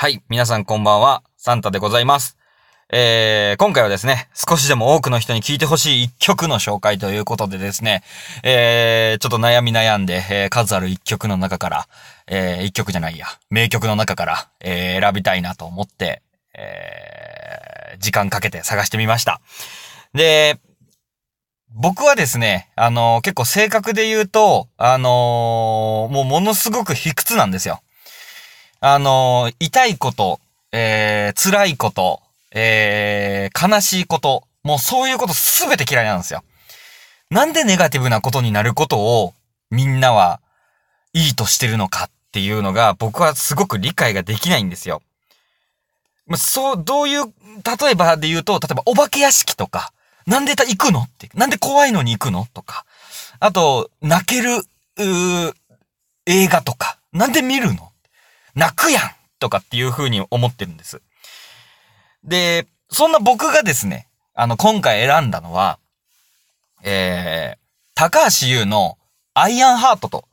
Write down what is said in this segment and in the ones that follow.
はい、皆さんこんばんは、サンタでございます。えー、今回はですね、少しでも多くの人に聴いてほしい一曲の紹介ということでですね、えー、ちょっと悩み悩んで、えー、数ある一曲の中から、えー、一曲じゃないや、名曲の中から、えー、選びたいなと思って、えー、時間かけて探してみました。で、僕はですね、あのー結構性格で言うと、あのーもうものすごく卑屈なんですよ。あの痛いこと、えー、辛いこと、えー、悲しいこと、もうそういうことすべて嫌いなんですよ。なんでネガティブなことになることをみんなはいいとしてるのかっていうのが僕はすごく理解ができないんですよ。まあ、そう、どういう、例えばで言うと、例えばお化け屋敷とか、なんでた行くのって、なんで怖いのに行くのとか、あと、泣ける、う映画とか、なんで見るの泣くやんとかっていう風に思ってるんです。で、そんな僕がですね、あの、今回選んだのは、えー、高橋優のアイアンハートと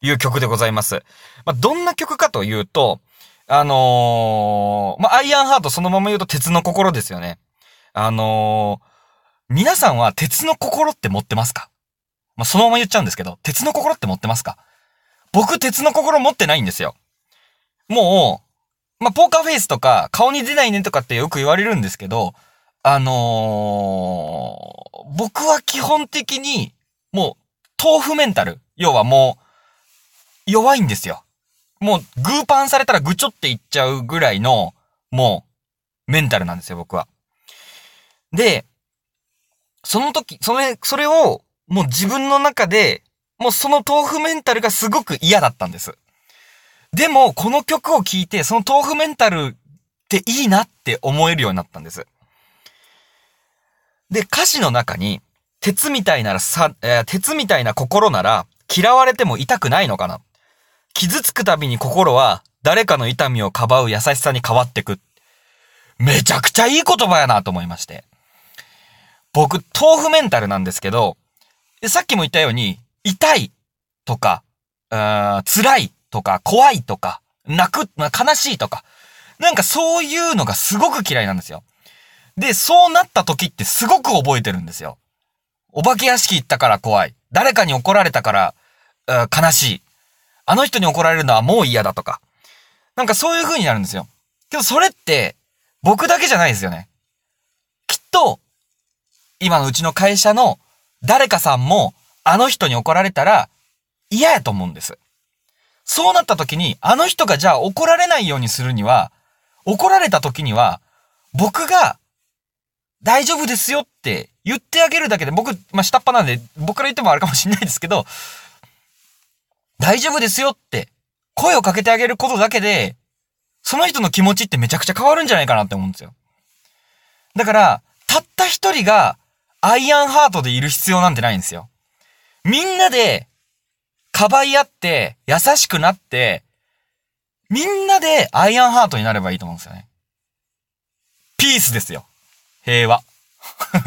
いう曲でございます。まあ、どんな曲かというと、あのーまあ、アイアンハートそのまま言うと鉄の心ですよね。あのー皆さんは鉄の心って持ってますか？まあ、そのまま言っちゃうんですけど、鉄の心って持ってますか？僕、鉄の心持ってないんですよ。もう、まあ、ポーカーフェイスとか、顔に出ないねとかってよく言われるんですけど、あのー僕は基本的に、もう、豆腐メンタル。要はもう、弱いんですよ。もう、グーパンされたらぐちょっていっちゃうぐらいの、もう、メンタルなんですよ、僕は。で、その時、それ、それを、もう自分の中で、もうその豆腐メンタルがすごく嫌だったんです。でも、この曲を聴いて、その豆腐メンタルっていいなって思えるようになったんです。で、歌詞の中に、鉄みたいならさ、えー鉄みたいな心なら、嫌われても痛くないのかな傷つくたびに心は、誰かの痛みをかばう優しさに変わってく。めちゃくちゃいい言葉やなと思いまして。僕、豆腐メンタルなんですけど、さっきも言ったように、痛いとか、辛いとか、怖いとか、泣く、ま悲しいとか、なんかそういうのがすごく嫌いなんですよ。で、そうなった時ってすごく覚えてるんですよ。お化け屋敷行ったから怖い。誰かに怒られたから、悲しい。あの人に怒られるのはもう嫌だとか。なんかそういう風になるんですよ。けどそれって、僕だけじゃないですよね。きっと、今のうちの会社の誰かさんも、あの人に怒られたら嫌やと思うんです。そうなった時に、あの人がじゃあ怒られないようにするには、怒られた時には、僕が大丈夫ですよって言ってあげるだけで、僕、まあ、下っ端なんで、僕から言ってもあれかもしれないですけど、大丈夫ですよって声をかけてあげることだけで、その人の気持ちってめちゃくちゃ変わるんじゃないかなって思うんですよ。だから、たった一人がアイアンハートでいる必要なんてないんですよ。みんなで、かばい合って、優しくなって、みんなでアイアンハートになればいいと思うんですよね。ピースですよ。平和。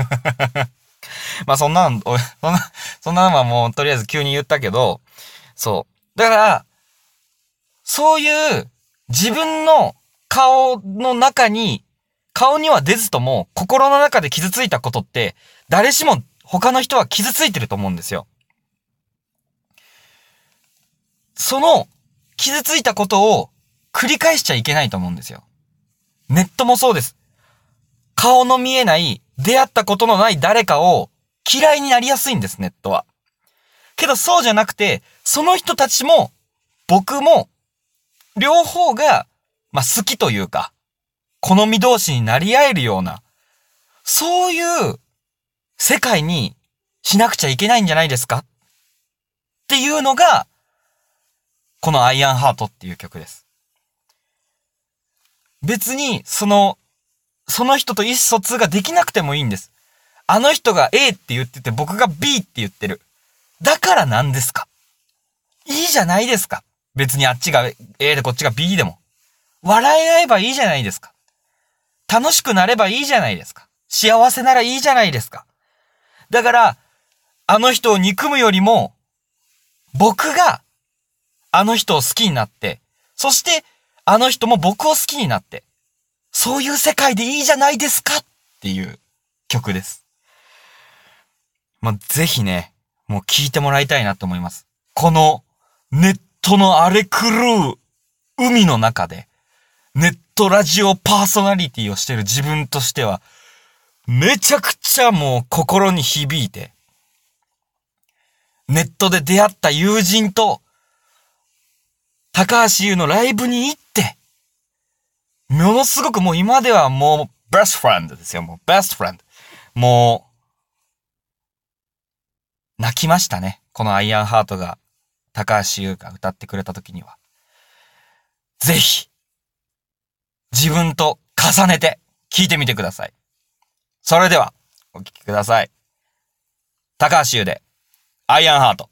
まあそんなの、そんな、そんなのはもうとりあえず急に言ったけど、そう。だから、そういう自分の顔の中に、顔には出ずとも心の中で傷ついたことって、誰しも他の人は傷ついてると思うんですよ。その傷ついたことを繰り返しちゃいけないと思うんですよ。ネットもそうです。顔の見えない、出会ったことのない誰かを嫌いになりやすいんです、ネットは。けどそうじゃなくて、その人たちも、僕も、両方が、まあ、好きというか、好み同士になり合えるような、そういう世界にしなくちゃいけないんじゃないですかっていうのが、このアイアンハートっていう曲です。別に、その、その人と意思疎通ができなくてもいいんです。あの人が A って言ってて僕が B って言ってる。だから何ですか？いいじゃないですか。別にあっちが A でこっちが B でも。笑い合えばいいじゃないですか。楽しくなればいいじゃないですか。幸せならいいじゃないですか。だから、あの人を憎むよりも、僕が、あの人を好きになって、そして、あの人も僕を好きになって、そういう世界でいいじゃないですかっていう曲です。まあ、ぜひね、もう聴いてもらいたいなと思います。このネットの荒れ狂う海の中で、ネットラジオパーソナリティをしてる自分としては、めちゃくちゃもう心に響いて、ネットで出会った友人と、高橋優のライブに行って、ものすごくもう今ではもう、ベストフレンドですよ。もう、ベストフレンド。もう、泣きましたね。このアイアンハートが、高橋優が歌ってくれた時には。ぜひ、自分と重ねて聞いてみてください。それでは、お聴きください。高橋優で、アイアンハート。